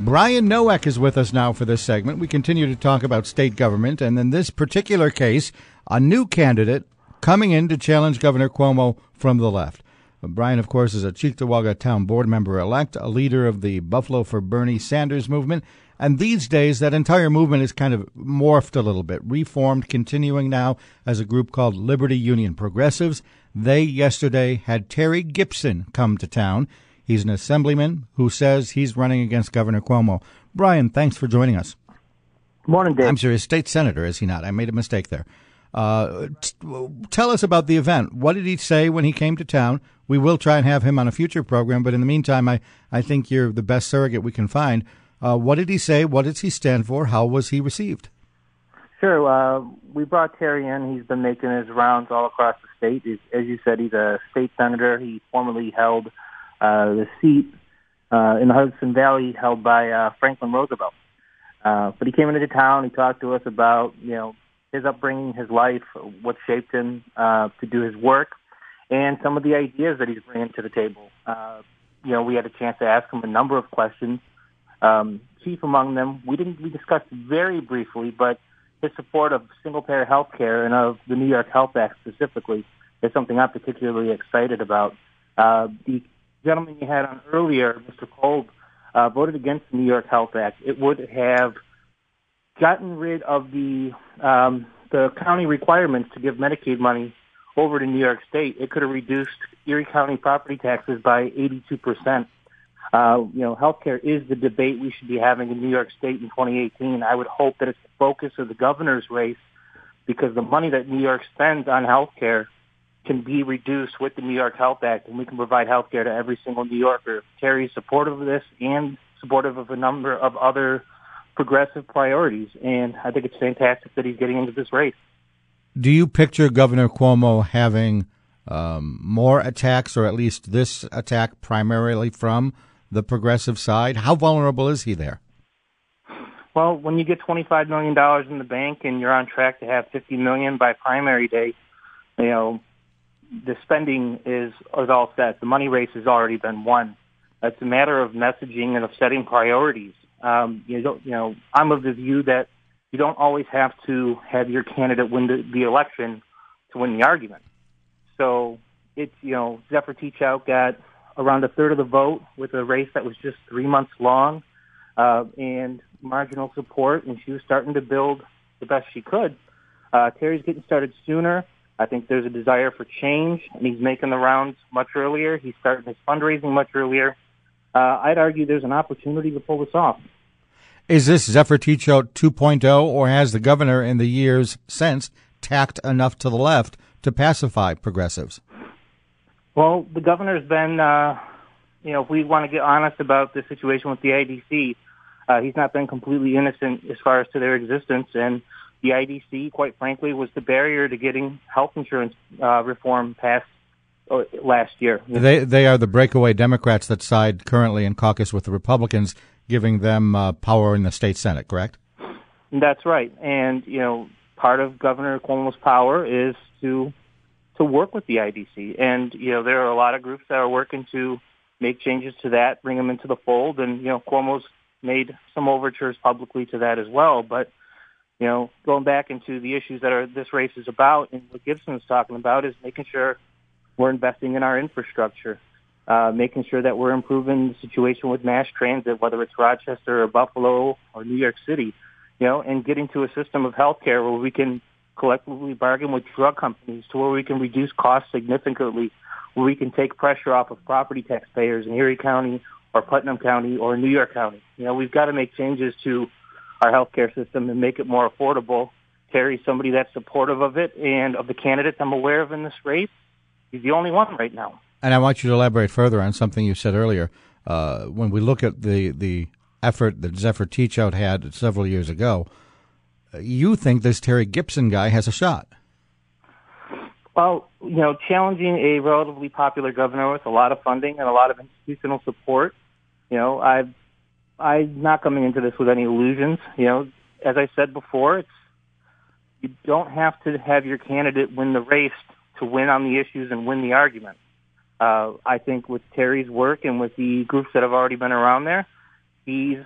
Brian Nowak is with us now for this segment. We continue to talk about state government, and in this particular case, a new candidate coming in to challenge Governor Cuomo from the left. Brian, of course, is a Cheektowaga Town Board member elect, a leader of the Buffalo for Bernie Sanders movement. And these days, that entire movement is kind of morphed a little bit, reformed, continuing now as a group called Liberty Union Progressives. They yesterday had Terry Gipson come to town. He's an assemblyman who says he's running against Governor Cuomo. Brian, thanks for joining us. Morning, Dave. I'm sure he's state senator, is he not? I made a mistake there. Uh, t- tell us about the event. What did he say when he came to town? We will try and have him on a future program, but in the meantime, I, I think you're the best surrogate we can find. Uh, what did he say? What does he stand for? How was he received? Sure. Uh, we brought Terry in. He's been making his rounds all across the state. He's, as you said, he's a state senator. He formerly held the seat uh, in the Hudson Valley held by uh, Franklin Roosevelt. Uh, but he came into the town. He talked to us about you know his upbringing, his life, what shaped him uh, to do his work, and some of the ideas that he's bringing to the table. Uh, you know, we had a chance to ask him a number of questions. Um, chief among them, we didn't we discussed very briefly, but his support of single-payer health care and of the New York Health Act specifically is something I'm particularly excited about. Uh, the gentleman you had on earlier, Mr. Kolb, uh, voted against the New York Health Act. It would have gotten rid of the um, the county requirements to give Medicaid money over to New York State. It could have reduced Erie County property taxes by 82 percent. Uh, you know, healthcare is the debate we should be having in New York State in 2018. I would hope that it's the focus of the governor's race because the money that New York spends on healthcare can be reduced with the New York Health Act, and we can provide health care to every single New Yorker. Terry's supportive of this and supportive of a number of other progressive priorities, and I think it's fantastic that he's getting into this race. Do you picture Governor Cuomo having um, more attacks, or at least this attack primarily from the progressive side? How vulnerable is he there? Well, when you get $25 million in the bank and you're on track to have 50 million by primary day, you know, the spending is, is all set. The money race has already been won. It's a matter of messaging and of setting priorities. Um, you know, you know, I'm of the view that you don't always have to have your candidate win the, the election to win the argument. So it's, you know, Zephyr Teachout got around a third of the vote with a race that was just three months long uh, and marginal support, and she was starting to build the best she could. Uh, Terry's getting started sooner. I think there's a desire for change, and he's making the rounds much earlier. He's starting his fundraising much earlier. Uh, I'd argue there's an opportunity to pull this off. Is this Zephyr Teachout 2.0, or has the governor in the years since tacked enough to the left to pacify progressives? Well, the governor's been, uh, you know, if we want to get honest about the situation with the IDC, uh, he's not been completely innocent as far as to their existence. And the IDC, quite frankly, was the barrier to getting health insurance uh, reform passed uh, last year. They they are the breakaway Democrats that side currently in caucus with the Republicans, giving them uh, power in the state senate. Correct? That's right. And you know, part of Governor Cuomo's power is to to work with the IDC. And you know, there are a lot of groups that are working to make changes to that, bring them into the fold. And you know, Cuomo's made some overtures publicly to that as well. But you know, going back into the issues that are this race is about, and what Gipson is talking about is making sure we're investing in our infrastructure. uh, making sure that we're improving the situation with mass transit, whether it's Rochester or Buffalo or New York City, you know, and getting to a system of healthcare where we can collectively bargain with drug companies to where we can reduce costs significantly, where we can take pressure off of property taxpayers in Erie County or Putnam County or New York County. You know, we've got to make changes to our healthcare system and make it more affordable. Terry's somebody that's supportive of it and of the candidates I'm aware of in this race. He's the only one right now. And I want you to elaborate further on something you said earlier. Uh, when we look at the, the effort that Zephyr Teachout had several years ago, you think this Terry Gipson guy has a shot? Well, you know, challenging a relatively popular governor with a lot of funding and a lot of institutional support. You know, I've I'm not coming into this with any illusions. You know, as I said before, it's you don't have to have your candidate win the race to win on the issues and win the argument. Uh, I think with Terry's work and with the groups that have already been around there, he's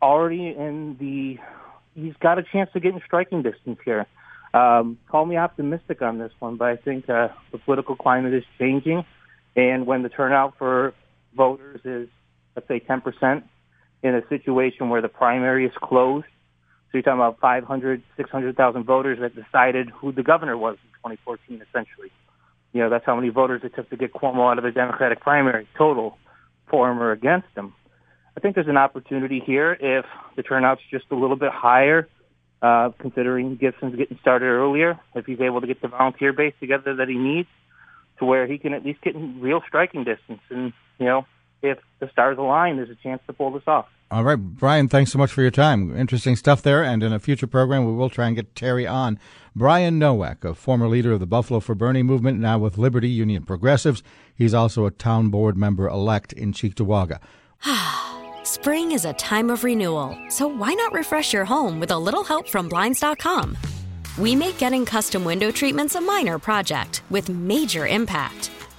already in the, he's got a chance to get in striking distance here. Um, call me optimistic on this one, but I think uh, the political climate is changing, and when the turnout for voters is, let's say, 10% in a situation where the primary is closed, so you're talking about 500, 600,000 voters that decided who the governor was in 2014, essentially. You know, that's how many voters it took to get Cuomo out of the Democratic primary total, for him or against him. I think there's an opportunity here if the turnout's just a little bit higher, uh, considering Gipson's getting started earlier, if he's able to get the volunteer base together that he needs to where he can at least get in real striking distance. And, you know, if the stars align, there's a chance to pull this off. All right, Brian, thanks so much for your time. Interesting stuff there. And in a future program, we will try and get Terry on. Brian Nowak, a former leader of the Buffalo for Bernie movement, now with Liberty Union Progressives. He's also a town board member elect in Cheektowaga. Spring is a time of renewal, so why not refresh your home with a little help from Blinds.com? We make getting custom window treatments a minor project with major impact.